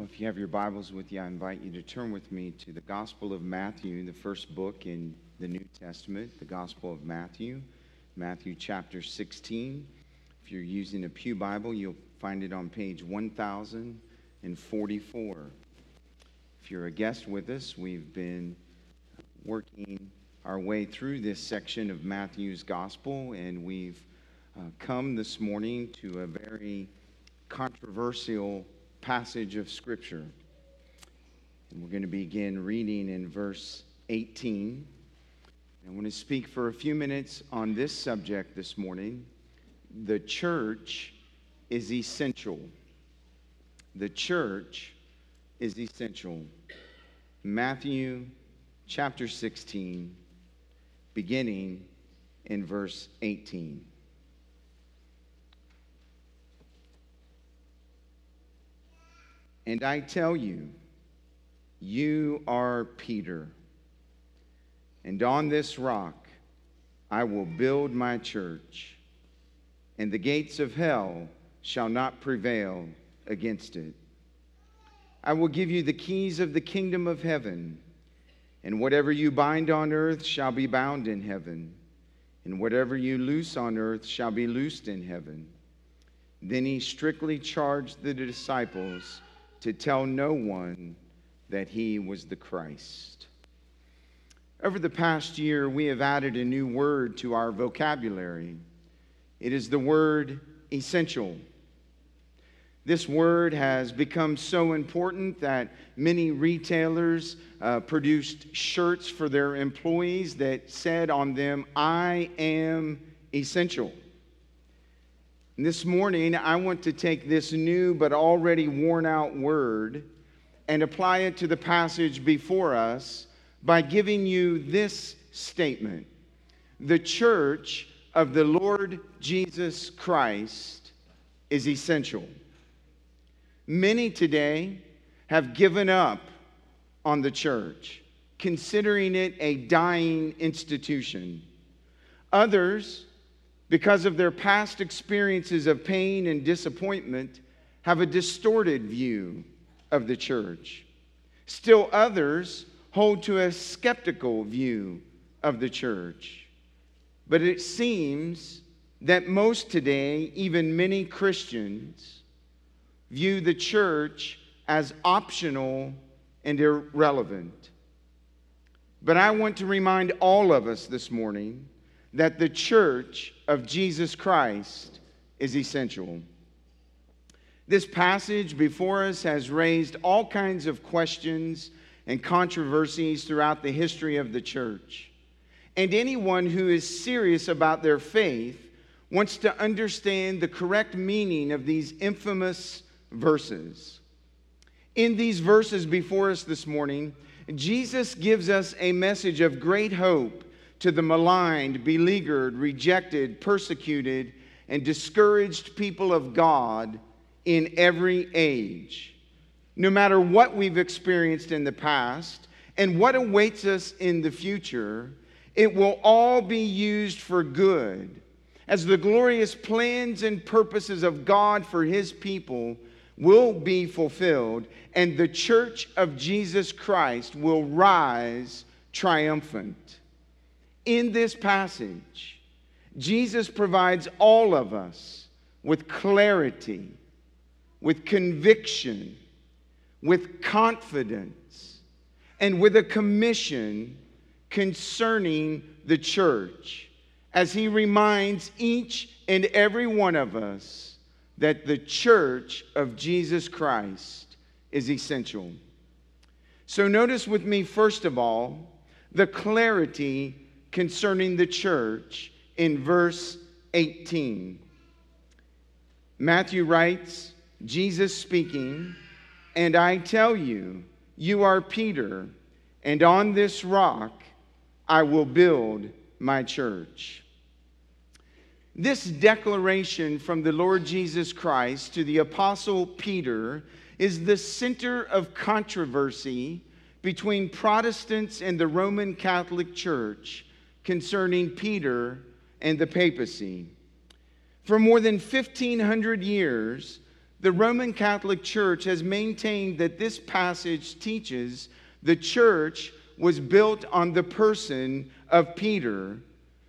Well, if you have your Bibles with you, I invite you to turn with me to the Gospel of Matthew, the first book in the New Testament, the Gospel of Matthew, Matthew chapter 16. If you're using a Pew Bible, you'll find it on page 1044. If you're a guest with us, we've been working our way through this section of Matthew's Gospel, and we've uh, come this morning to a very controversial passage of Scripture. And we're going to begin reading in verse 18. I want to speak for a few minutes on this subject this morning. The church is essential. The church is essential. Matthew chapter 16, beginning in verse 18. And I tell you, you are Peter. And on this rock I will build my church, and the gates of hell shall not prevail against it. I will give you the keys of the kingdom of heaven, and whatever you bind on earth shall be bound in heaven, and whatever you loose on earth shall be loosed in heaven. Then he strictly charged the disciples to tell no one that he was the Christ. Over the past year, we have added a new word to our vocabulary. It is the word essential. This word has become so important that many retailers uh, produced shirts for their employees that said on them, I am essential. This morning, I want to take this new but already worn out word and apply it to the passage before us by giving you this statement The church of the Lord Jesus Christ is essential. Many today have given up on the church, considering it a dying institution. Others because of their past experiences of pain and disappointment, have a distorted view of the church. Still others hold to a skeptical view of the church. But it seems that most today, even many Christians, view the church as optional and irrelevant. But I want to remind all of us this morning that the church of Jesus Christ is essential. This passage before us has raised all kinds of questions and controversies throughout the history of the church. And anyone who is serious about their faith wants to understand the correct meaning of these infamous verses. In these verses before us this morning, Jesus gives us a message of great hope to the maligned, beleaguered, rejected, persecuted, and discouraged people of God in every age. No matter what we've experienced in the past and what awaits us in the future, it will all be used for good as the glorious plans and purposes of God for his people will be fulfilled, and the church of Jesus Christ will rise triumphant in this passage, Jesus provides all of us with clarity, with conviction, with confidence, and with a commission concerning the church as he reminds each and every one of us that the church of Jesus Christ is essential. So, notice with me, first of all, the clarity concerning the church in verse 18. Matthew writes, Jesus speaking, and I tell you, you are Peter, and on this rock I will build my church. This declaration from the Lord Jesus Christ to the Apostle Peter is the center of controversy between Protestants and the Roman Catholic Church concerning Peter and the papacy. For more than 1,500 years, the Roman Catholic Church has maintained that this passage teaches the church was built on the person of Peter,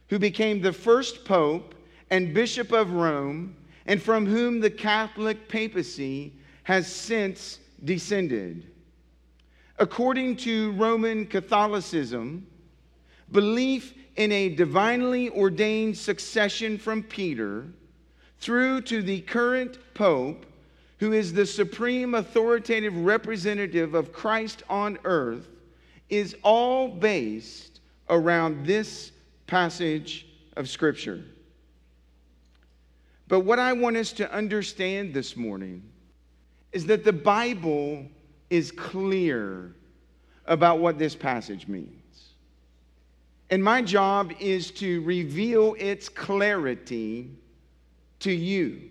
who became the first pope and bishop of Rome, and from whom the Catholic papacy has since descended. According to Roman Catholicism, belief in a divinely ordained succession from Peter through to the current pope, who is the supreme authoritative representative of Christ on earth, is all based around this passage of Scripture. But what I want us to understand this morning is that the Bible is clear about what this passage means. And my job is to reveal its clarity to you.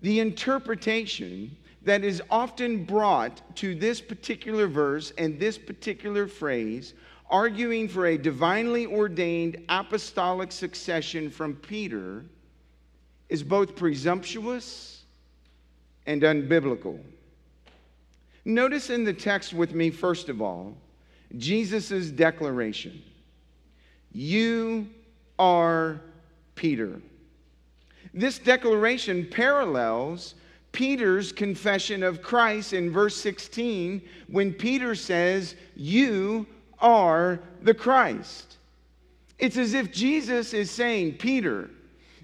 The interpretation that is often brought to this particular verse and this particular phrase, arguing for a divinely ordained apostolic succession from Peter, is both presumptuous and unbiblical. Notice in the text with me, first of all, Jesus' declaration You are Peter. This declaration parallels Peter's confession of Christ in verse 16 when Peter says, You are the Christ. It's as if Jesus is saying, Peter,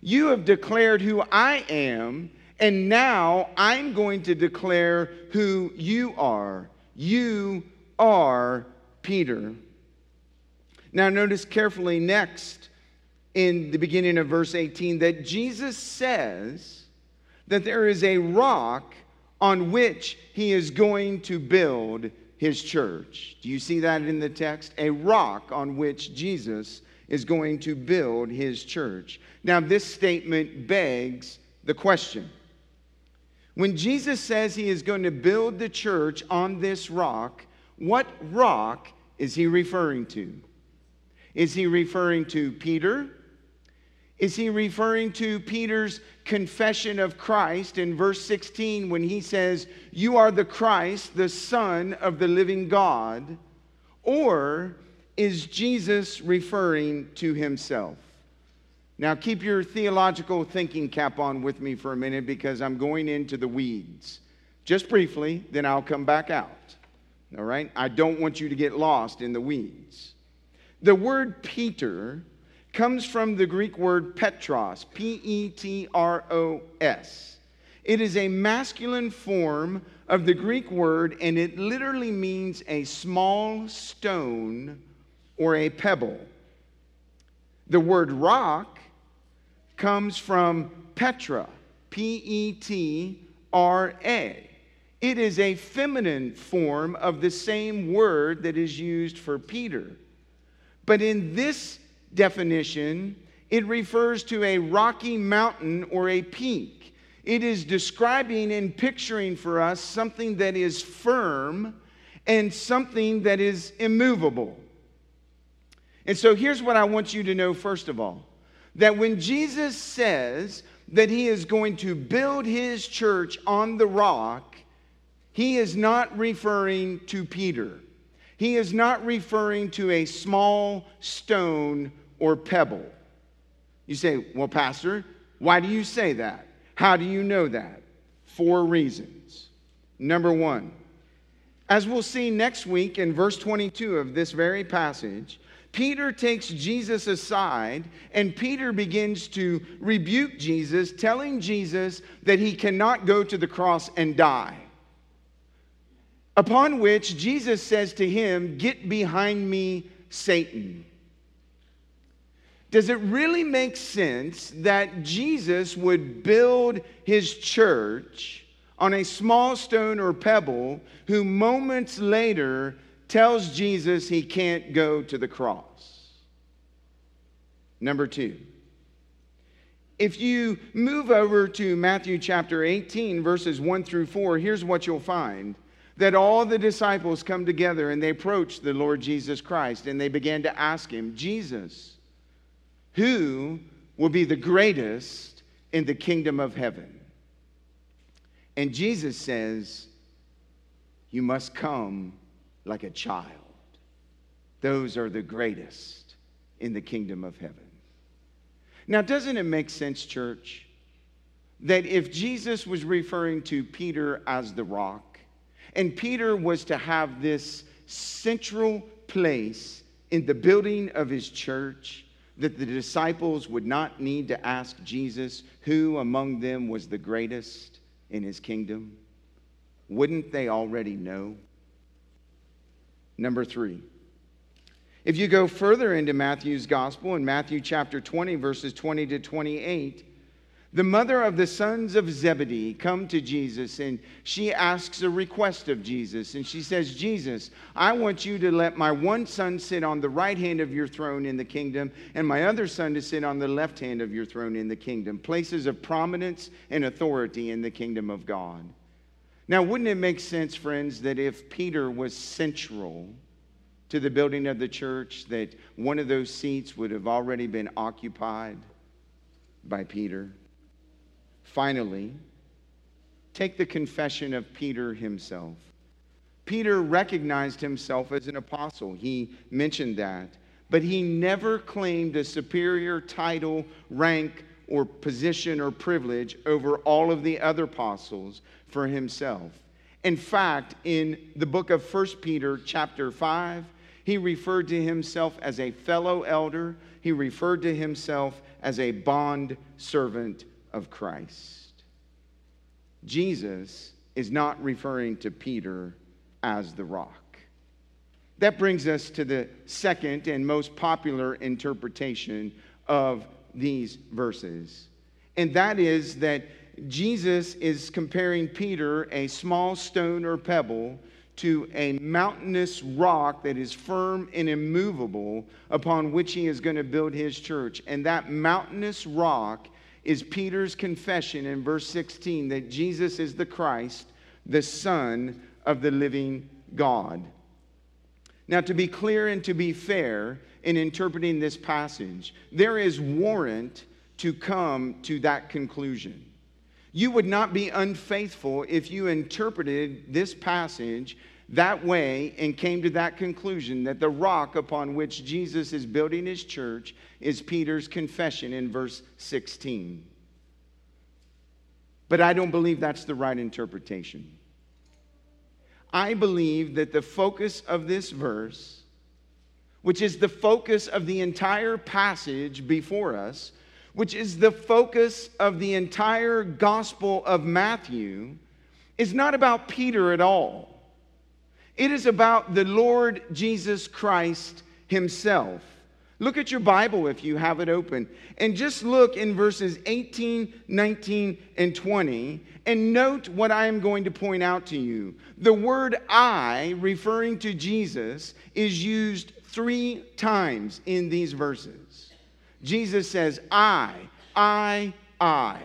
you have declared who I am, and now I'm going to declare who you are. You are Peter. Now, notice carefully next in the beginning of verse 18 that Jesus says that there is a rock on which he is going to build his church. Do you see that in the text? A rock on which Jesus is going to build his church. Now, this statement begs the question when Jesus says he is going to build the church on this rock, what rock is he referring to? Is he referring to Peter? Is he referring to Peter's confession of Christ in verse 16 when he says, You are the Christ, the Son of the living God? Or is Jesus referring to himself? Now, keep your theological thinking cap on with me for a minute because I'm going into the weeds. Just briefly, then I'll come back out. All right? I don't want you to get lost in the weeds. The word Peter comes from the Greek word Petros, P E T R O S. It is a masculine form of the Greek word, and it literally means a small stone or a pebble. The word rock comes from Petra, P E T R A. It is a feminine form of the same word that is used for Peter. But in this definition, it refers to a rocky mountain or a peak. It is describing and picturing for us something that is firm and something that is immovable. And so here's what I want you to know first of all that when Jesus says that he is going to build his church on the rock, he is not referring to Peter. He is not referring to a small stone or pebble. You say, Well, Pastor, why do you say that? How do you know that? Four reasons. Number one, as we'll see next week in verse 22 of this very passage, Peter takes Jesus aside and Peter begins to rebuke Jesus, telling Jesus that he cannot go to the cross and die. Upon which Jesus says to him, Get behind me, Satan. Does it really make sense that Jesus would build his church on a small stone or pebble who moments later tells Jesus he can't go to the cross? Number two, if you move over to Matthew chapter 18, verses 1 through 4, here's what you'll find that all the disciples come together and they approach the Lord Jesus Christ and they began to ask him, Jesus, who will be the greatest in the kingdom of heaven. And Jesus says, You must come like a child. Those are the greatest in the kingdom of heaven. Now, doesn't it make sense, church, that if Jesus was referring to Peter as the rock, and Peter was to have this central place in the building of his church, that the disciples would not need to ask Jesus who among them was the greatest in his kingdom? Wouldn't they already know? Number three, if you go further into Matthew's gospel, in Matthew chapter 20, verses 20 to 28, the mother of the sons of Zebedee come to Jesus and she asks a request of Jesus. And she says, Jesus, I want you to let my one son sit on the right hand of your throne in the kingdom and my other son to sit on the left hand of your throne in the kingdom, places of prominence and authority in the kingdom of God. Now, wouldn't it make sense, friends, that if Peter was central to the building of the church, that one of those seats would have already been occupied by Peter? Finally, take the confession of Peter himself. Peter recognized himself as an apostle. He mentioned that. But he never claimed a superior title, rank, or position or privilege over all of the other apostles for himself. In fact, in the book of 1 Peter, chapter 5, he referred to himself as a fellow elder, he referred to himself as a bond servant of Christ. Jesus is not referring to Peter as the rock. That brings us to the second and most popular interpretation of these verses. And that is that Jesus is comparing Peter, a small stone or pebble, to a mountainous rock that is firm and immovable upon which he is going to build his church. And that mountainous rock is Peter's confession in verse 16 that Jesus is the Christ, the Son of the living God. Now, to be clear and to be fair in interpreting this passage, there is warrant to come to that conclusion. You would not be unfaithful if you interpreted this passage that way and came to that conclusion that the rock upon which Jesus is building his church is Peter's confession in verse 16. But I don't believe that's the right interpretation. I believe that the focus of this verse, which is the focus of the entire passage before us, which is the focus of the entire Gospel of Matthew, is not about Peter at all. It is about the Lord Jesus Christ Himself. Look at your Bible if you have it open. And just look in verses 18, 19, and 20 and note what I am going to point out to you. The word I, referring to Jesus, is used three times in these verses. Jesus says, I, I, I.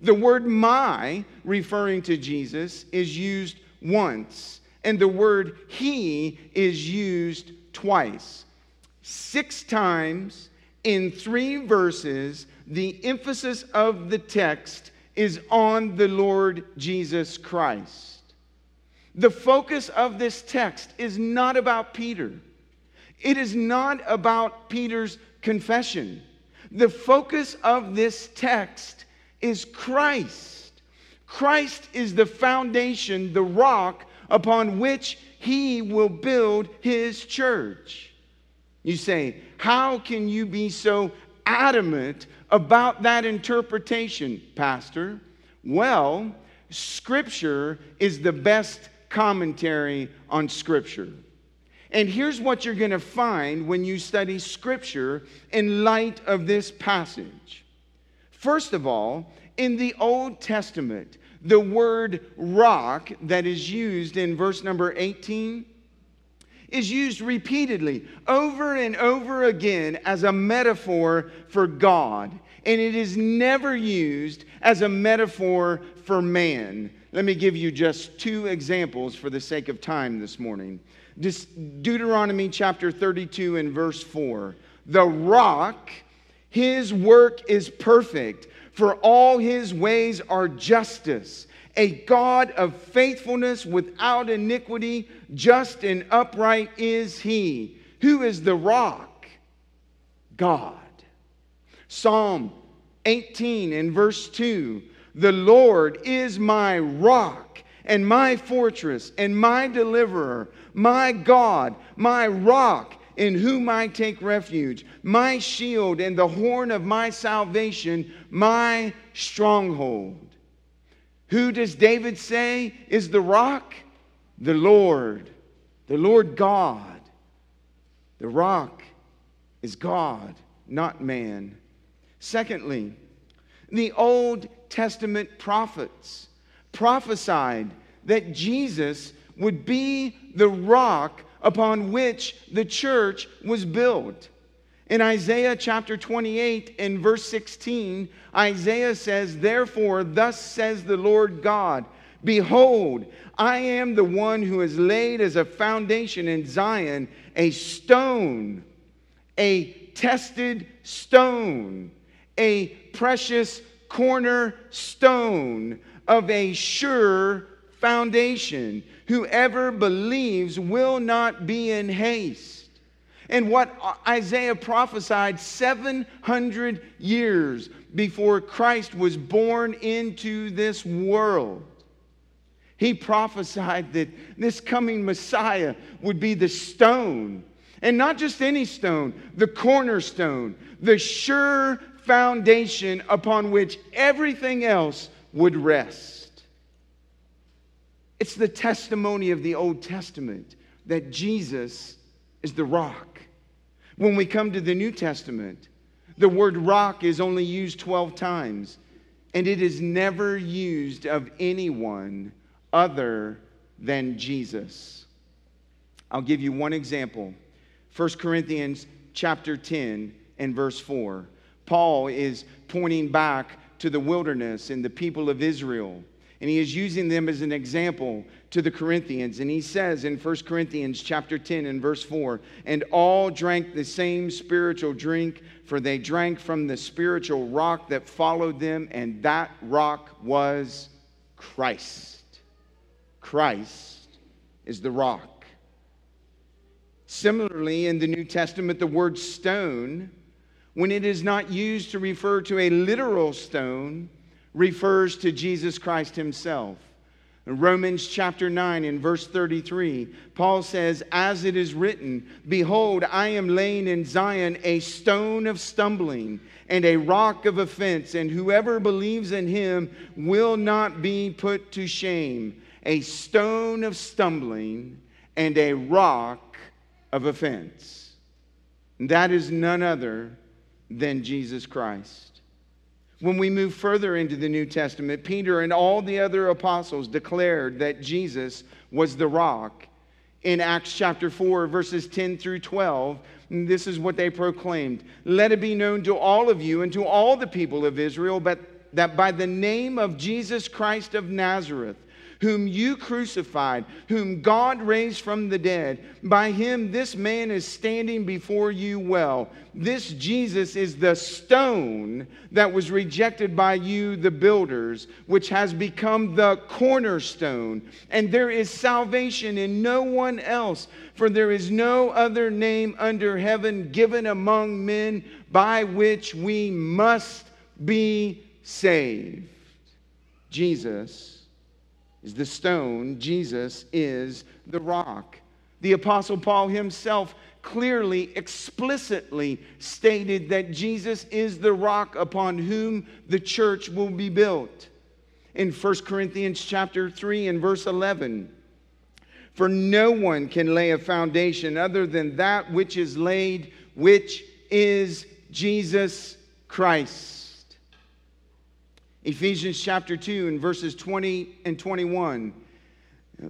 The word my, referring to Jesus, is used once, and the word he is used twice six times in three verses, the emphasis of the text is on the Lord Jesus Christ. The focus of this text is not about Peter. It is not about Peter's confession. The focus of this text is Christ. Christ is the foundation, the rock upon which he will build his church. You say, How can you be so adamant about that interpretation, Pastor? Well, Scripture is the best commentary on Scripture. And here's what you're going to find when you study Scripture in light of this passage. First of all, in the Old Testament, the word rock that is used in verse number 18 is used repeatedly over and over again as a metaphor for God, and it is never used as a metaphor for man. Let me give you just two examples for the sake of time this morning. Deuteronomy chapter 32 and verse 4. The rock, his work is perfect, for all his ways are justice. A God of faithfulness without iniquity, just and upright is he. Who is the rock? God. Psalm 18 and verse 2 The Lord is my rock and my fortress and my deliverer, my God, my rock in whom I take refuge, my shield and the horn of my salvation, my stronghold. Who does David say is the rock? The Lord, the Lord God. The rock is God, not man. Secondly, the Old Testament prophets prophesied that Jesus would be the rock upon which the church was built. In Isaiah chapter 28 and verse 16, Isaiah says, Therefore, thus says the Lord God, Behold, I am the one who has laid as a foundation in Zion a stone, a tested stone, a precious cornerstone of a sure foundation. Whoever believes will not be in haste. And what Isaiah prophesied 700 years before Christ was born into this world. He prophesied that this coming Messiah would be the stone, and not just any stone, the cornerstone, the sure foundation upon which everything else would rest. It's the testimony of the Old Testament that Jesus is the rock. When we come to the New Testament, the word rock is only used 12 times, and it is never used of anyone other than Jesus. I'll give you one example. 1 Corinthians chapter 10 and verse 4. Paul is pointing back to the wilderness and the people of Israel and he is using them as an example to the Corinthians. And he says in 1 Corinthians chapter 10 and verse 4, and all drank the same spiritual drink, for they drank from the spiritual rock that followed them, and that rock was Christ. Christ is the rock. Similarly, in the New Testament, the word stone, when it is not used to refer to a literal stone, refers to Jesus Christ himself. In Romans chapter 9 in verse 33, Paul says, As it is written, Behold, I am laying in Zion a stone of stumbling and a rock of offense, and whoever believes in him will not be put to shame. A stone of stumbling and a rock of offense. And that is none other than Jesus Christ. When we move further into the New Testament, Peter and all the other apostles declared that Jesus was the rock. In Acts chapter 4, verses 10 through 12, this is what they proclaimed Let it be known to all of you and to all the people of Israel but that by the name of Jesus Christ of Nazareth, whom you crucified, whom God raised from the dead. By him, this man is standing before you well. This Jesus is the stone that was rejected by you, the builders, which has become the cornerstone. And there is salvation in no one else, for there is no other name under heaven given among men by which we must be saved. Jesus is the stone, Jesus is the rock. The Apostle Paul himself clearly, explicitly stated that Jesus is the rock upon whom the church will be built. In 1 Corinthians chapter 3 and verse 11, for no one can lay a foundation other than that which is laid, which is Jesus Christ. Ephesians chapter 2 and verses 20 and 21.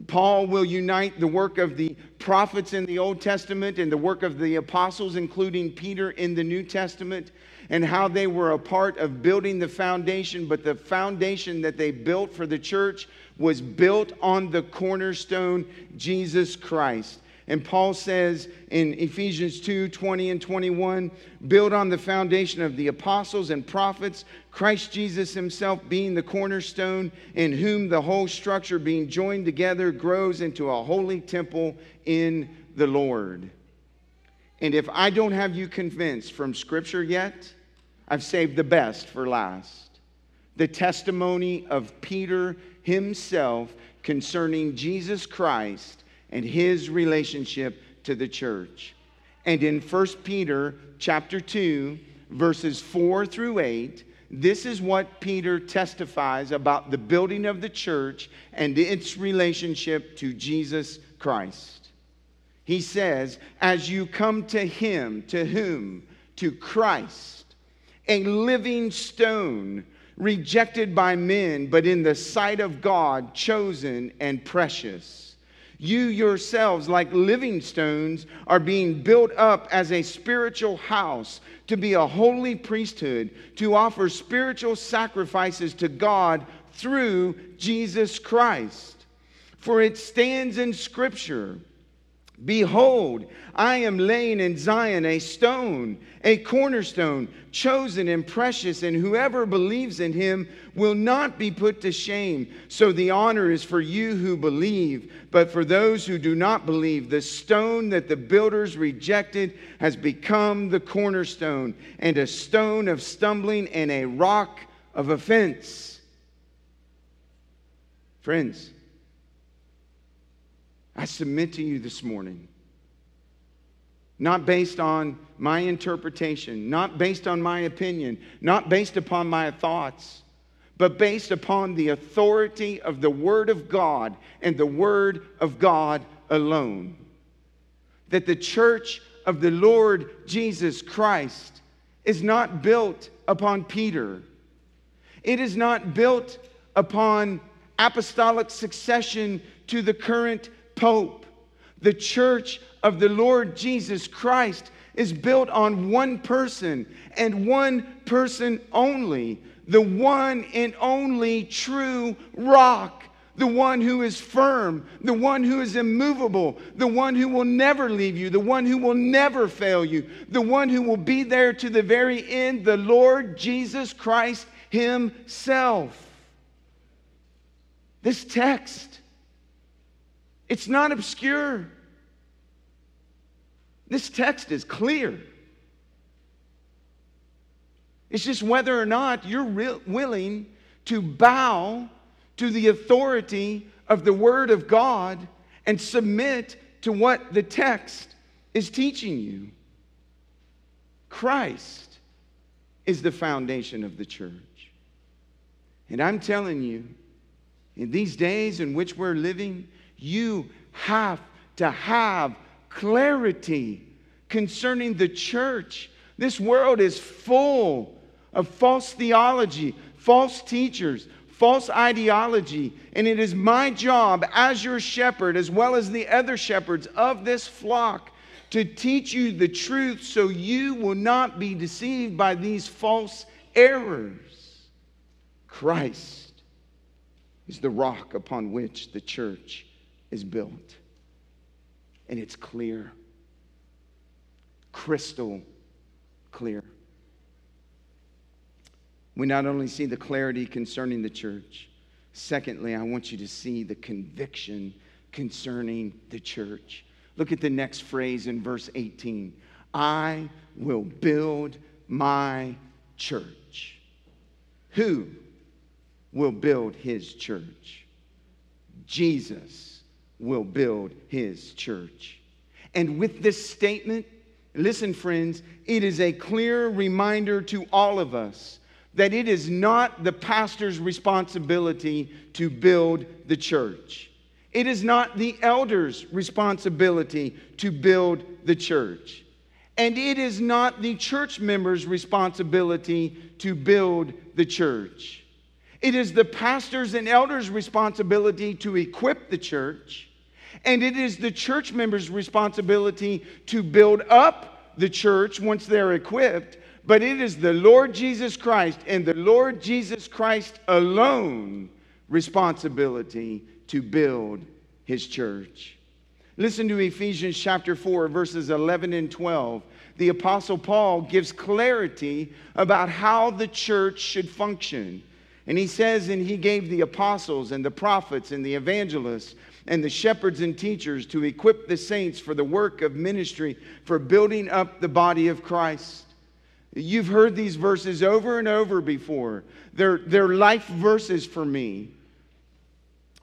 Paul will unite the work of the prophets in the Old Testament and the work of the apostles, including Peter in the New Testament, and how they were a part of building the foundation. But the foundation that they built for the church was built on the cornerstone, Jesus Christ. And Paul says in Ephesians 2 20 and 21 build on the foundation of the apostles and prophets, Christ Jesus himself being the cornerstone, in whom the whole structure being joined together grows into a holy temple in the Lord. And if I don't have you convinced from Scripture yet, I've saved the best for last. The testimony of Peter himself concerning Jesus Christ and his relationship to the church. And in 1 Peter chapter 2, verses 4 through 8, this is what Peter testifies about the building of the church and its relationship to Jesus Christ. He says, As you come to him, to whom? To Christ, a living stone, rejected by men, but in the sight of God, chosen and precious. You yourselves, like living stones, are being built up as a spiritual house to be a holy priesthood, to offer spiritual sacrifices to God through Jesus Christ. For it stands in Scripture. Behold, I am laying in Zion a stone, a cornerstone, chosen and precious, and whoever believes in him will not be put to shame. So the honor is for you who believe, but for those who do not believe, the stone that the builders rejected has become the cornerstone, and a stone of stumbling and a rock of offense. Friends, I submit to you this morning, not based on my interpretation, not based on my opinion, not based upon my thoughts, but based upon the authority of the Word of God and the Word of God alone. That the church of the Lord Jesus Christ is not built upon Peter, it is not built upon apostolic succession to the current pope. The church of the Lord Jesus Christ is built on one person and one person only, the one and only true rock. The one who is firm, the one who is immovable, the one who will never leave you, the one who will never fail you, the one who will be there to the very end, the Lord Jesus Christ Himself. This text it's not obscure. This text is clear. It's just whether or not you're re- willing to bow to the authority of the Word of God and submit to what the text is teaching you. Christ is the foundation of the church. And I'm telling you, in these days in which we're living, you have to have clarity concerning the church. This world is full of false theology, false teachers, false ideology. And it is my job as your shepherd, as well as the other shepherds of this flock, to teach you the truth so you will not be deceived by these false errors. Christ is the rock upon which the church is built. And it's clear, crystal clear. We not only see the clarity concerning the church, secondly, I want you to see the conviction concerning the church. Look at the next phrase in verse 18 I will build my church. Who will build his church? Jesus will build his church. And with this statement, listen, friends, it is a clear reminder to all of us that it is not the pastor's responsibility to build the church. It is not the elder's responsibility to build the church. And it is not the church member's responsibility to build the church. It is the pastor's and elders' responsibility to equip the church, and it is the church members' responsibility to build up the church once they're equipped. But it is the Lord Jesus Christ and the Lord Jesus Christ alone responsibility to build his church. Listen to Ephesians chapter 4, verses 11 and 12. The Apostle Paul gives clarity about how the church should function. And he says, and he gave the apostles and the prophets and the evangelists and the shepherds and teachers to equip the saints for the work of ministry, for building up the body of Christ. You've heard these verses over and over before. They're, they're life verses for me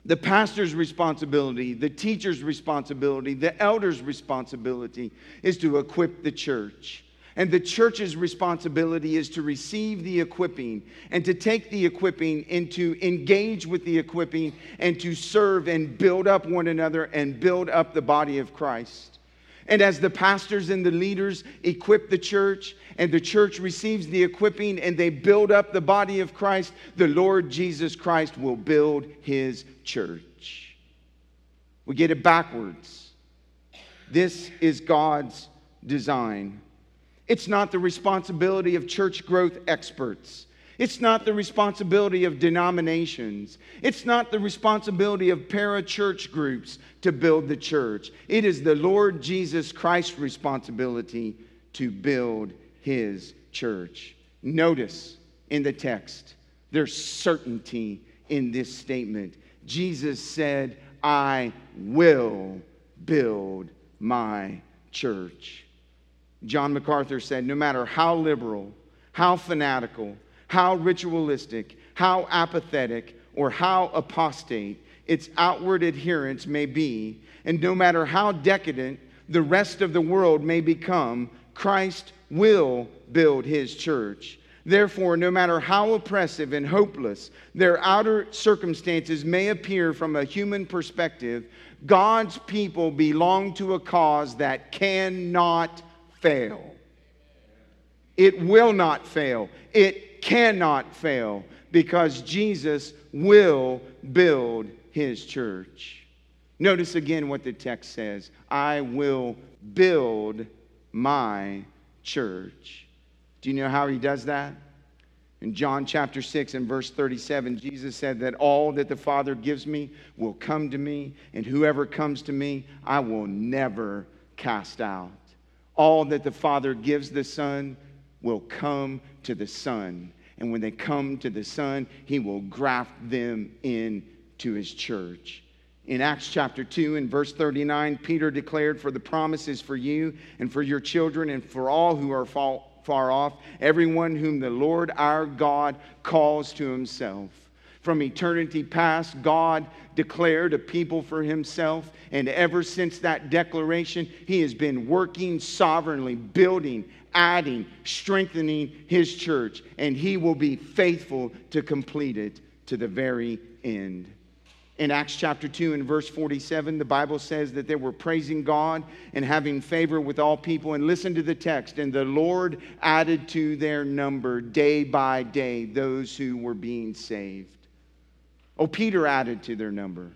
the pastor's responsibility, the teacher's responsibility, the elder's responsibility is to equip the church. And the church's responsibility is to receive the equipping and to take the equipping and to engage with the equipping and to serve and build up one another and build up the body of Christ. And as the pastors and the leaders equip the church, and the church receives the equipping and they build up the body of Christ, the Lord Jesus Christ will build his church. We get it backwards. This is God's design. It's not the responsibility of church growth experts. It's not the responsibility of denominations. It's not the responsibility of parachurch groups to build the church. It is the Lord Jesus Christ's responsibility to build his church. Notice in the text, there's certainty in this statement. Jesus said, I will build my church. John MacArthur said, no matter how liberal, how fanatical, how ritualistic, how apathetic, or how apostate its outward adherence may be, and no matter how decadent the rest of the world may become, Christ will build his church. Therefore, no matter how oppressive and hopeless their outer circumstances may appear from a human perspective, God's people belong to a cause that cannot fail. It will not fail. It cannot fail because Jesus will build his church. Notice again what the text says I will build my church. Do you know how he does that? In John chapter 6 and verse 37, Jesus said that all that the Father gives me will come to me, and whoever comes to me, I will never cast out. All that the Father gives the Son will come to the Son. And when they come to the Son, He will graft them into His church. In Acts chapter 2 and verse 39, Peter declared, For the promises for you and for your children and for all who are far off, everyone whom the Lord our God calls to Himself. From eternity past, God declared a people for himself. And ever since that declaration, he has been working sovereignly, building, adding, strengthening his church, and he will be faithful to complete it to the very end. In Acts chapter 2 and verse 47, the Bible says that they were praising God and having favor with all people. And listen to the text. And the Lord added to their number day by day those who were being saved. Oh, Peter added to their number.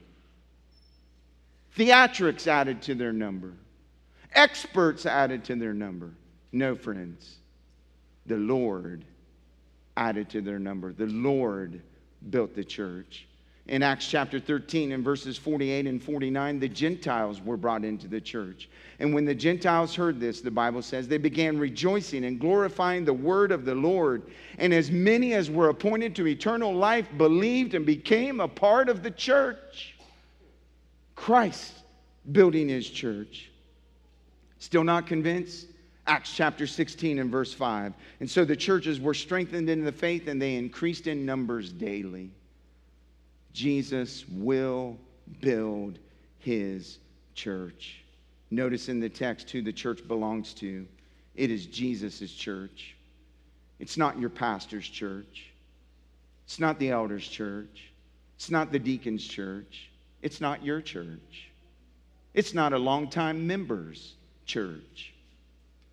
Theatrics added to their number. Experts added to their number. No, friends. The Lord added to their number. The Lord built the church. In Acts chapter 13 and verses 48 and 49, the Gentiles were brought into the church. And when the Gentiles heard this, the Bible says, they began rejoicing and glorifying the word of the Lord. And as many as were appointed to eternal life believed and became a part of the church. Christ building his church. Still not convinced? Acts chapter 16 and verse 5. And so the churches were strengthened in the faith and they increased in numbers daily. Jesus will build his church. Notice in the text who the church belongs to. It is Jesus' church. It's not your pastor's church. It's not the elder's church. It's not the deacon's church. It's not your church. It's not a longtime member's church.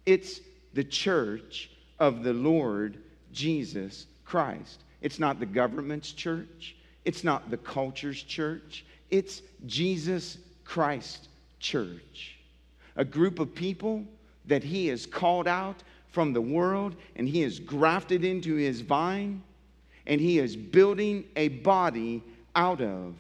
It's the church of the Lord Jesus Christ. It's not the government's church. It's not the culture's church. It's Jesus Christ church. A group of people that he has called out from the world and he has grafted into his vine and he is building a body out of.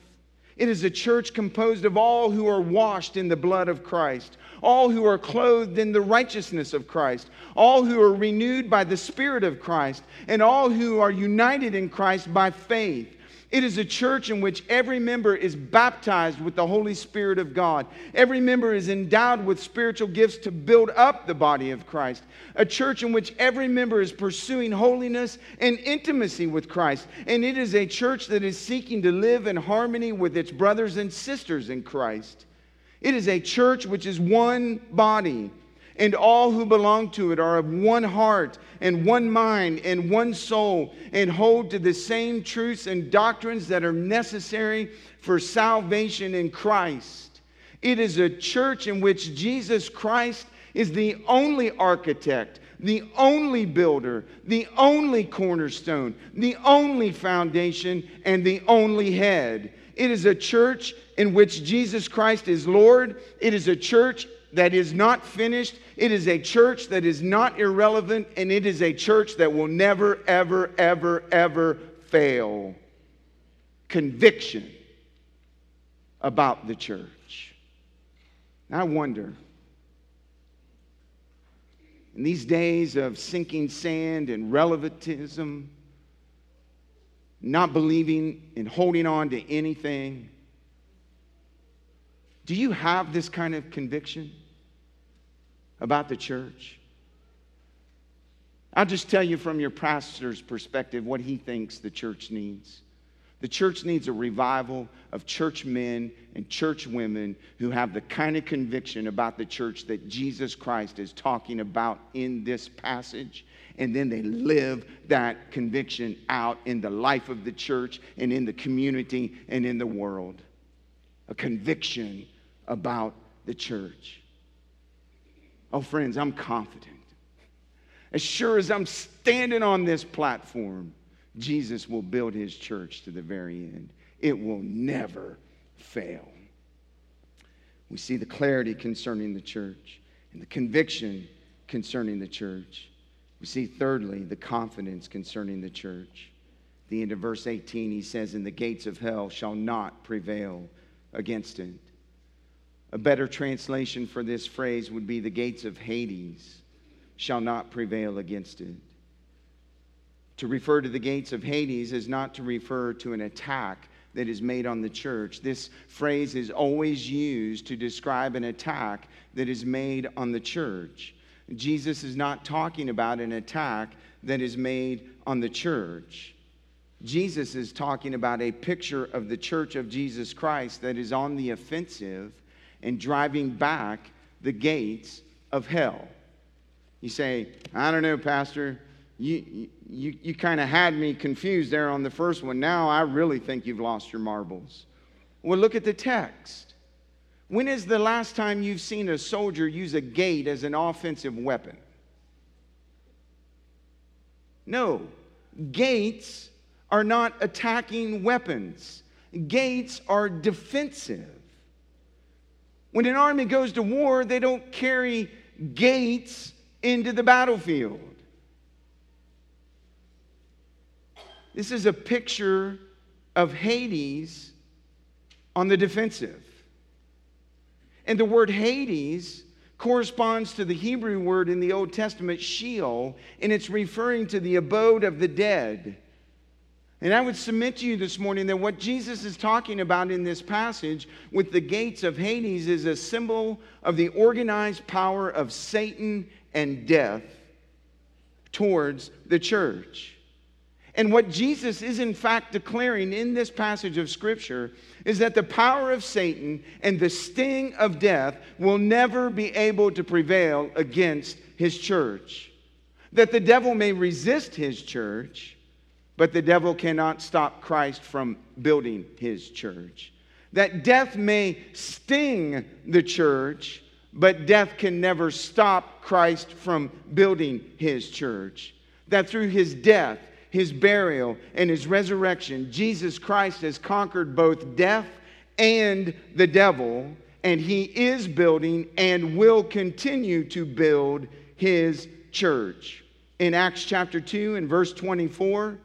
It is a church composed of all who are washed in the blood of Christ, all who are clothed in the righteousness of Christ, all who are renewed by the Spirit of Christ, and all who are united in Christ by faith. It is a church in which every member is baptized with the Holy Spirit of God. Every member is endowed with spiritual gifts to build up the body of Christ. A church in which every member is pursuing holiness and intimacy with Christ. And it is a church that is seeking to live in harmony with its brothers and sisters in Christ. It is a church which is one body and all who belong to it are of one heart and one mind and one soul and hold to the same truths and doctrines that are necessary for salvation in Christ. It is a church in which Jesus Christ is the only architect, the only builder, the only cornerstone, the only foundation, and the only head. It is a church in which Jesus Christ is Lord. It is a church that is not finished. It is a church that is not irrelevant, and it is a church that will never, ever, ever, ever fail. Conviction about the church. I wonder, in these days of sinking sand and relevantism, not believing and holding on to anything, do you have this kind of conviction? About the church? I'll just tell you from your pastor's perspective what he thinks the church needs. The church needs a revival of church men and church women who have the kind of conviction about the church that Jesus Christ is talking about in this passage. And then they live that conviction out in the life of the church and in the community and in the world. A conviction about the church. Oh, friends, I'm confident. As sure as I'm standing on this platform, Jesus will build his church to the very end. It will never fail. We see the clarity concerning the church and the conviction concerning the church. We see, thirdly, the confidence concerning the church. The end of verse 18, he says, And the gates of hell shall not prevail against it. A better translation for this phrase would be the gates of Hades shall not prevail against it. To refer to the gates of Hades is not to refer to an attack that is made on the church. This phrase is always used to describe an attack that is made on the church. Jesus is not talking about an attack that is made on the church. Jesus is talking about a picture of the church of Jesus Christ that is on the offensive and driving back the gates of hell. You say, I don't know, Pastor. You, you, you kind of had me confused there on the first one. Now I really think you've lost your marbles. Well, look at the text. When is the last time you've seen a soldier use a gate as an offensive weapon? No, gates are not attacking weapons, gates are defensive. When an army goes to war, they don't carry gates into the battlefield. This is a picture of Hades on the defensive. And the word Hades corresponds to the Hebrew word in the Old Testament, Sheol, and it's referring to the abode of the dead. And I would submit to you this morning that what Jesus is talking about in this passage with the gates of Hades is a symbol of the organized power of Satan and death towards the church. And what Jesus is in fact declaring in this passage of Scripture is that the power of Satan and the sting of death will never be able to prevail against his church. That the devil may resist his church but the devil cannot stop Christ from building his church. That death may sting the church, but death can never stop Christ from building his church. That through his death, his burial, and his resurrection, Jesus Christ has conquered both death and the devil, and he is building and will continue to build his church. In Acts chapter 2 and verse 24,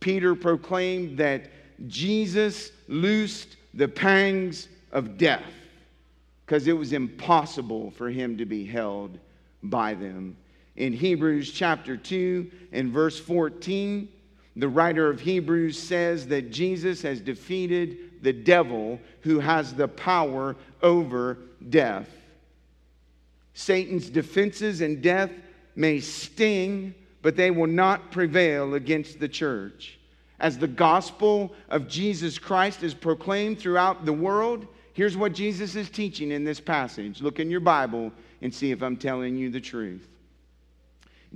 Peter proclaimed that Jesus loosed the pangs of death because it was impossible for him to be held by them. In Hebrews chapter 2 and verse 14, the writer of Hebrews says that Jesus has defeated the devil who has the power over death. Satan's defenses and death may sting, but they will not prevail against the church. As the gospel of Jesus Christ is proclaimed throughout the world, here's what Jesus is teaching in this passage. Look in your Bible and see if I'm telling you the truth.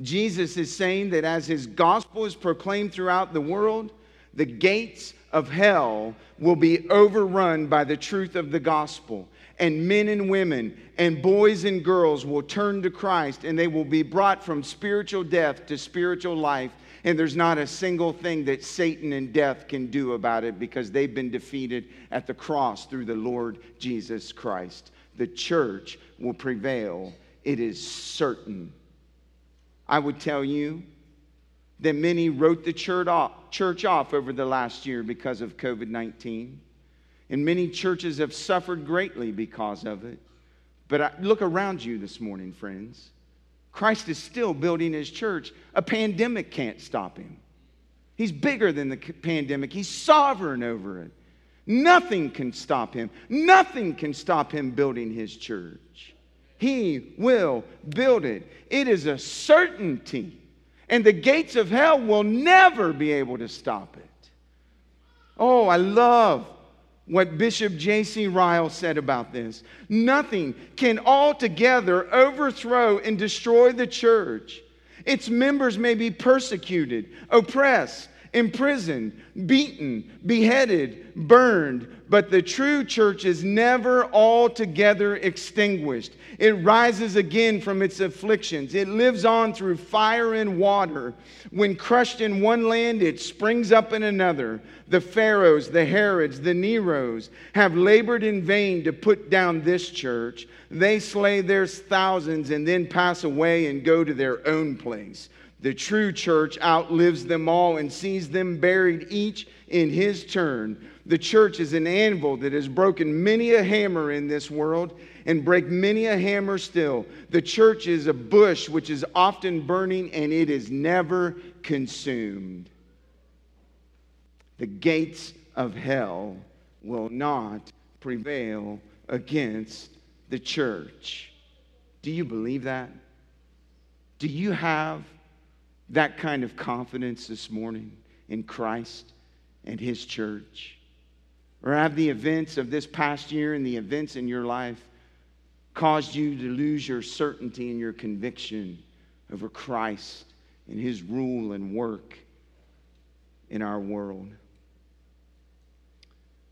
Jesus is saying that as his gospel is proclaimed throughout the world, the gates of hell will be overrun by the truth of the gospel. And men and women and boys and girls will turn to Christ and they will be brought from spiritual death to spiritual life. And there's not a single thing that Satan and death can do about it because they've been defeated at the cross through the Lord Jesus Christ. The church will prevail, it is certain. I would tell you that many wrote the church off, over the last year because of COVID 19. And many churches have suffered greatly because of it. But I, look around you this morning, friends. Christ is still building his church. A pandemic can't stop him. He's bigger than the pandemic, he's sovereign over it. Nothing can stop him. Nothing can stop him building his church. He will build it. It is a certainty. And the gates of hell will never be able to stop it. Oh, I love what Bishop J.C. Ryle said about this. Nothing can altogether overthrow and destroy the church. Its members may be persecuted, oppressed, imprisoned, beaten, beheaded, burned, but the true church is never altogether extinguished. It rises again from its afflictions. It lives on through fire and water. When crushed in one land, it springs up in another. The Pharaohs, the Herods, the Neros have labored in vain to put down this church. They slay their thousands and then pass away and go to their own place. The true church outlives them all and sees them buried each in his turn. The church is an anvil that has broken many a hammer in this world and break many a hammer still. The church is a bush which is often burning and it is never consumed. The gates of hell will not prevail against the church. Do you believe that? Do you have that kind of confidence this morning in Christ and His church? Or have the events of this past year and the events in your life caused you to lose your certainty and your conviction over Christ and His rule and work in our world?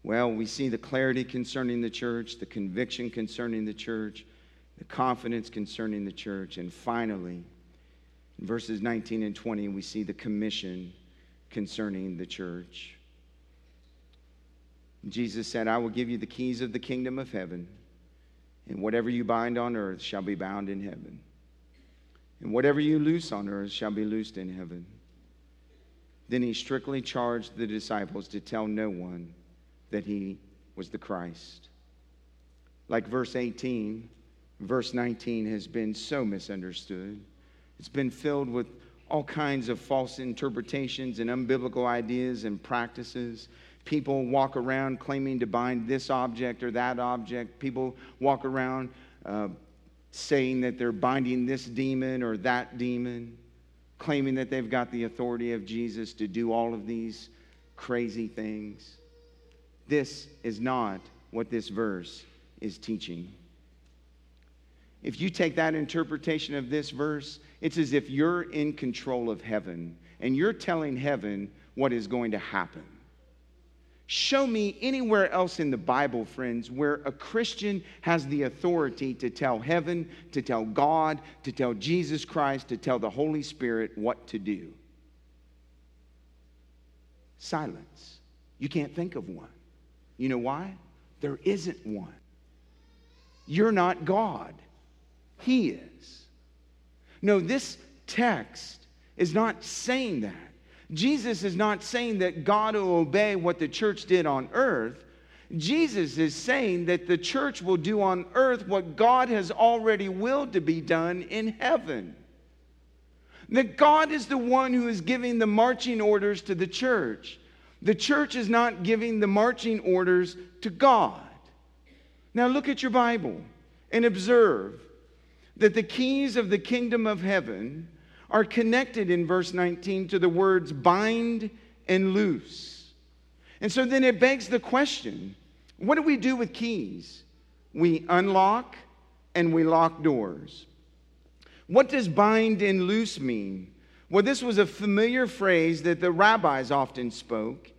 Well, we see the clarity concerning the church, the conviction concerning the church, the confidence concerning the church, and finally, verses 19 and 20, we see the commission concerning the church. Jesus said, I will give you the keys of the kingdom of heaven, and whatever you bind on earth shall be bound in heaven, and whatever you loose on earth shall be loosed in heaven. Then he strictly charged the disciples to tell no one that he was the Christ. Like verse 18, verse 19 has been so misunderstood. It's been filled with all kinds of false interpretations and unbiblical ideas and practices. People walk around claiming to bind this object or that object. People walk around uh, saying that they're binding this demon or that demon, claiming that they've got the authority of Jesus to do all of these crazy things. This is not what this verse is teaching. If you take that interpretation of this verse, it's as if you're in control of heaven and you're telling heaven what is going to happen. Show me anywhere else in the Bible, friends, where a Christian has the authority to tell heaven, to tell God, to tell Jesus Christ, to tell the Holy Spirit what to do. Silence. You can't think of one. You know why? There isn't one. You're not God. He is. No, this text is not saying that. Jesus is not saying that God will obey what the church did on earth. Jesus is saying that the church will do on earth what God has already willed to be done in heaven. That God is the one who is giving the marching orders to the church. The church is not giving the marching orders to God. Now look at your Bible and observe that the keys of the kingdom of heaven are connected in verse 19 to the words bind and loose. And so then it begs the question what do we do with keys? We unlock and we lock doors. What does bind and loose mean? Well, this was a familiar phrase that the rabbis often spoke.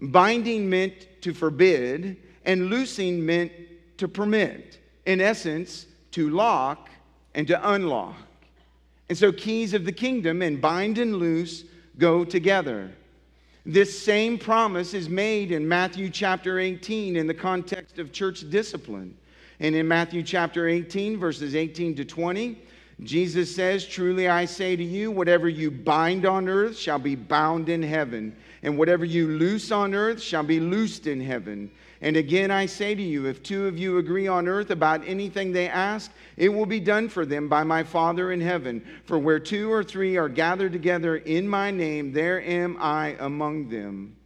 Binding meant to forbid, and loosing meant to permit. In essence, to lock and to unlock. And so, keys of the kingdom and bind and loose go together. This same promise is made in Matthew chapter 18 in the context of church discipline. And in Matthew chapter 18, verses 18 to 20, Jesus says, Truly I say to you, whatever you bind on earth shall be bound in heaven, and whatever you loose on earth shall be loosed in heaven. And again I say to you, if two of you agree on earth about anything they ask, it will be done for them by my Father in heaven. For where two or three are gathered together in my name, there am I among them.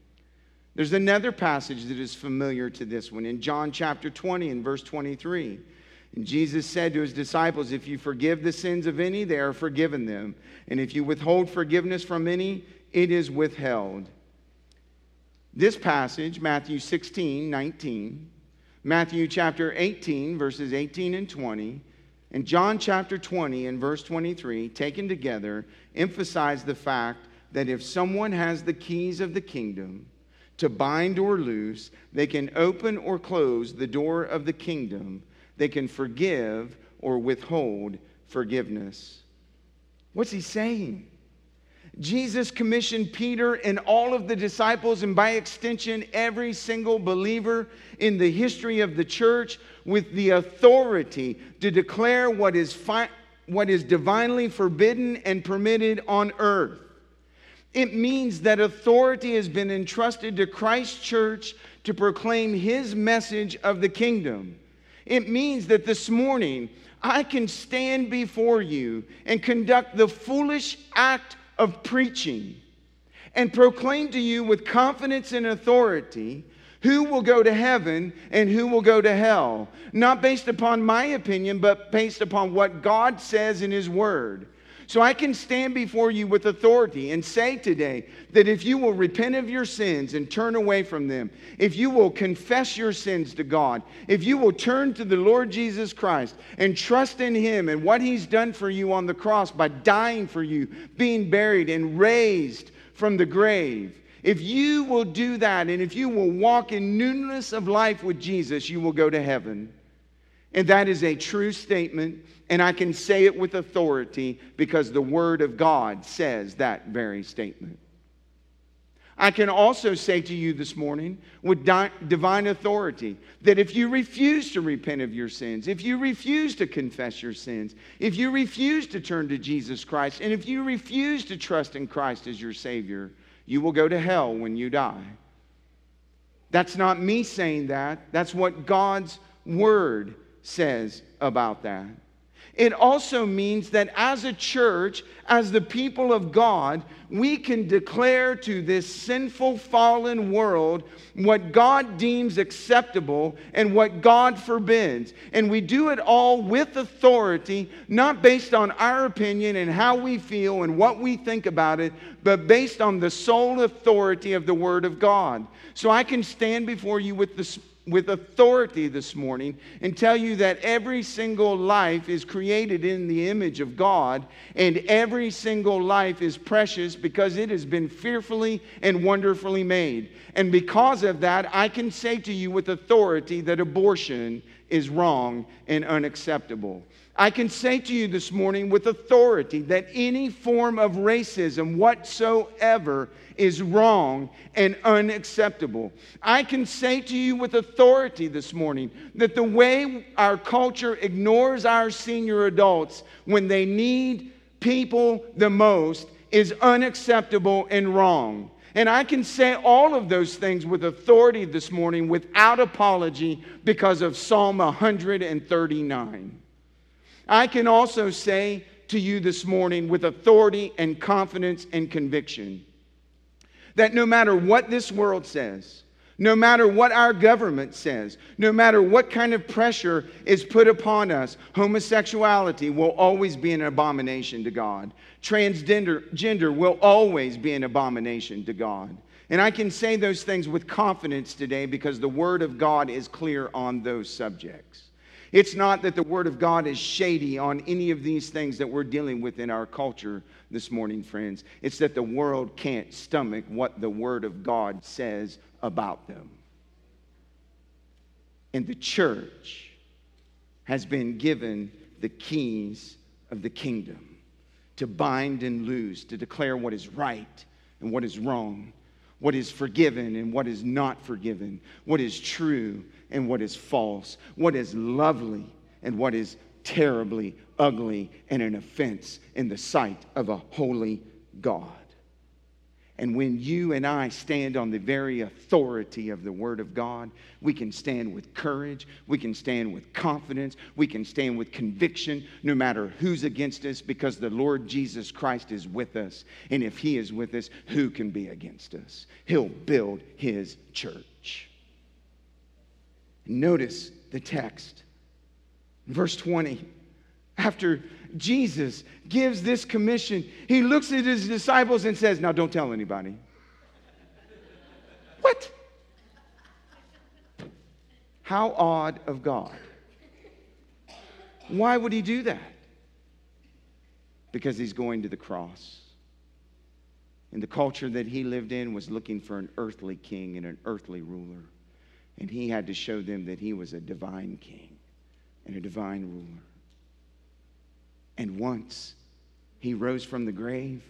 There's another passage that is familiar to this one in John chapter 20 and verse 23. And Jesus said to his disciples, If you forgive the sins of any, they are forgiven them. And if you withhold forgiveness from any, it is withheld. This passage, Matthew 16, 19, Matthew chapter 18, verses 18 and 20, and John chapter 20 and verse 23, taken together, emphasize the fact that if someone has the keys of the kingdom to bind or loose, they can open or close the door of the kingdom they can forgive or withhold forgiveness. What's he saying? Jesus commissioned Peter and all of the disciples, and by extension, every single believer in the history of the church, with the authority to declare what is, fi- what is divinely forbidden and permitted on earth. It means that authority has been entrusted to Christ's church to proclaim his message of the kingdom. It means that this morning I can stand before you and conduct the foolish act of preaching and proclaim to you with confidence and authority who will go to heaven and who will go to hell, not based upon my opinion, but based upon what God says in His Word. So I can stand before you with authority and say today that if you will repent of your sins and turn away from them, if you will confess your sins to God, if you will turn to the Lord Jesus Christ and trust in Him and what He's done for you on the cross by dying for you, being buried and raised from the grave, if you will do that and if you will walk in newness of life with Jesus, you will go to heaven. And that is a true statement, and I can say it with authority because the Word of God says that very statement. I can also say to you this morning with di- divine authority that if you refuse to repent of your sins, if you refuse to confess your sins, if you refuse to turn to Jesus Christ, and if you refuse to trust in Christ as your Savior, you will go to hell when you die. That's not me saying that, that's what God's Word says about that. It also means that as a church, as the people of God, we can declare to this sinful, fallen world what God deems acceptable and what God forbids. And we do it all with authority, not based on our opinion and how we feel and what we think about it, but based on the sole authority of the Word of God. So I can stand before you with the with authority this morning and tell you that every single life is created in the image of God, and every single life is precious because it has been fearfully and wonderfully made. And because of that, I can say to you with authority that abortion is wrong and unacceptable. I can say to you this morning with authority that any form of racism whatsoever is wrong and unacceptable. I can say to you with authority this morning that the way our culture ignores our senior adults when they need people the most is unacceptable and wrong. And I can say all of those things with authority this morning without apology because of Psalm 139. I can also say to you this morning with authority and confidence and conviction that no matter what this world says, no matter what our government says, no matter what kind of pressure is put upon us, homosexuality will always be an abomination to God. Transgender gender will always be an abomination to God. And I can say those things with confidence today because the Word of God is clear on those subjects. It's not that the Word of God is shady on any of these things that we're dealing with in our culture this morning, friends. It's that the world can't stomach what the Word of God says about them. And the church has been given the keys of the kingdom to bind and loose, to declare what is right and what is wrong, what is forgiven and what is not forgiven, what is true and what is false, what is lovely and what is terribly ugly and an offense in the sight of a holy God. And when you and I stand on the very authority of the Word of God, we can stand with courage, we can stand with confidence, we can stand with conviction, no matter who's against us, because the Lord Jesus Christ is with us. And if He is with us, who can be against us? He'll build His church. Notice the text. Verse 20 after Jesus gives this commission, he looks at his disciples and says, Now don't tell anybody. what? How odd of God. Why would he do that? Because he's going to the cross. And the culture that he lived in was looking for an earthly king and an earthly ruler. And he had to show them that he was a divine king and a divine ruler. And once he rose from the grave,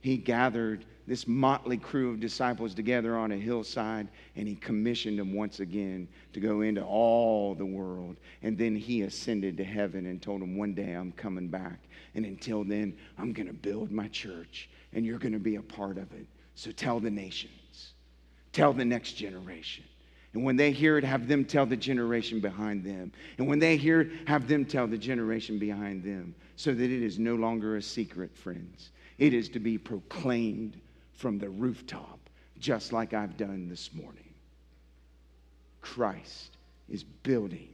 he gathered this motley crew of disciples together on a hillside and he commissioned them once again to go into all the world. And then he ascended to heaven and told them, One day I'm coming back. And until then, I'm going to build my church and you're going to be a part of it. So tell the nations, tell the next generation. And when they hear it, have them tell the generation behind them. And when they hear it, have them tell the generation behind them. So that it is no longer a secret, friends. It is to be proclaimed from the rooftop, just like I've done this morning. Christ is building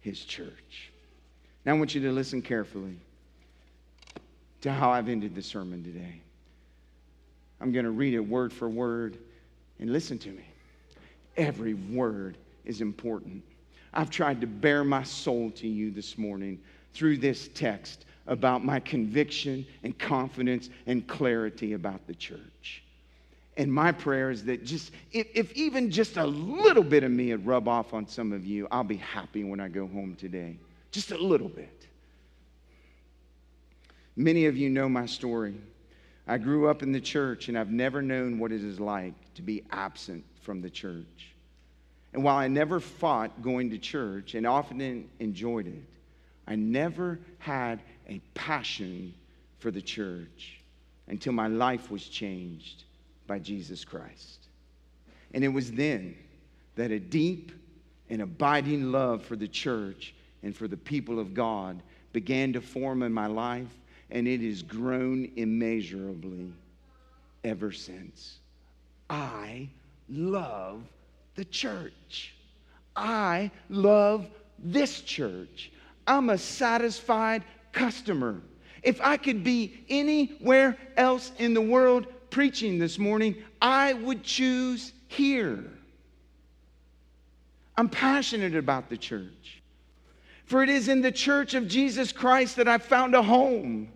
his church. Now I want you to listen carefully to how I've ended the sermon today. I'm going to read it word for word and listen to me. Every word is important. I've tried to bare my soul to you this morning through this text about my conviction and confidence and clarity about the church. And my prayer is that just, if, if, even just a little bit of me would rub off on some of you, I'll be happy when I go home today. Just a little bit. Many of you know my story. I grew up in the church, and I've never known what it is like to be absent from the church. And while I never fought going to church and often enjoyed it, I never had a passion for the church until my life was changed by Jesus Christ. And it was then that a deep and abiding love for the church and for the people of God began to form in my life and it has grown immeasurably ever since. I love the church. I love this church. I'm a satisfied customer. If I could be anywhere else in the world preaching this morning, I would choose here. I'm passionate about the church. For it is in the church of Jesus Christ that I found a home.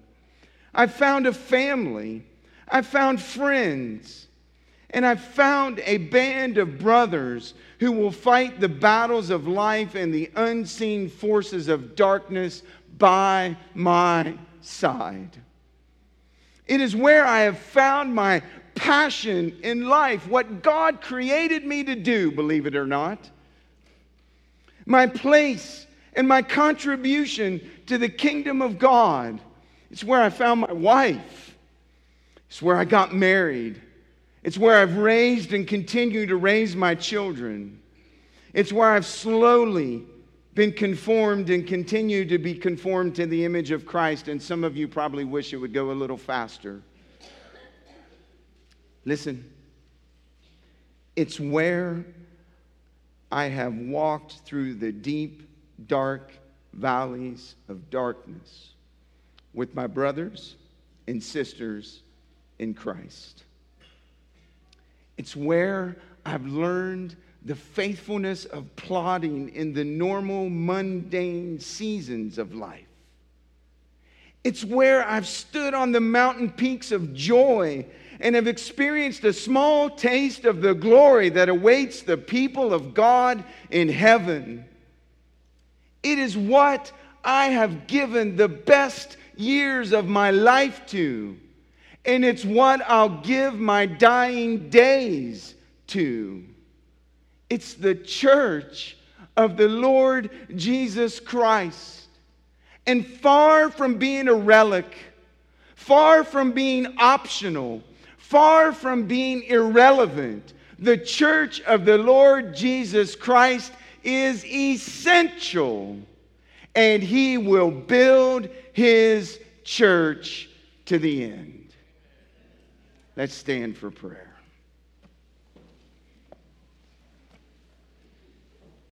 I found a family. I found friends. And I found a band of brothers who will fight the battles of life and the unseen forces of darkness by my side. It is where I have found my passion in life, what God created me to do, believe it or not. My place and my contribution to the kingdom of God. It's where I found my wife. It's where I got married. It's where I've raised and continue to raise my children. It's where I've slowly been conformed and continue to be conformed to the image of Christ. And some of you probably wish it would go a little faster. Listen, it's where I have walked through the deep, dark valleys of darkness with my brothers and sisters in Christ. It's where I've learned the faithfulness of plodding in the normal, mundane seasons of life. It's where I've stood on the mountain peaks of joy and have experienced a small taste of the glory that awaits the people of God in heaven. It is what I have given the best years of my life to, and it's what I'll give my dying days to. It's the church of the Lord Jesus Christ. And far from being a relic, far from being optional, far from being irrelevant, the church of the Lord Jesus Christ is essential. And he will build his church to the end. Let's stand for prayer.